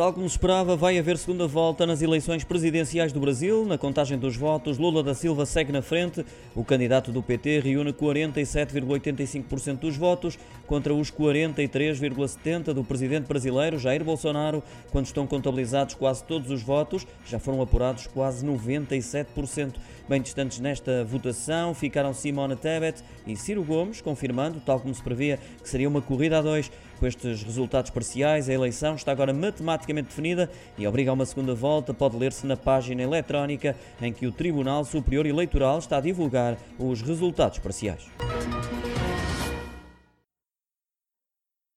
Tal como esperava, vai haver segunda volta nas eleições presidenciais do Brasil. Na contagem dos votos, Lula da Silva segue na frente. O candidato do PT reúne 47,85% dos votos contra os 43,70% do presidente brasileiro Jair Bolsonaro. Quando estão contabilizados quase todos os votos, já foram apurados quase 97%. Bem distantes nesta votação ficaram Simona Tebet e Ciro Gomes, confirmando, tal como se previa, que seria uma corrida a dois. Com estes resultados parciais, a eleição está agora matematicamente definida e obriga a uma segunda volta. Pode ler-se na página eletrónica em que o Tribunal Superior Eleitoral está a divulgar os resultados parciais.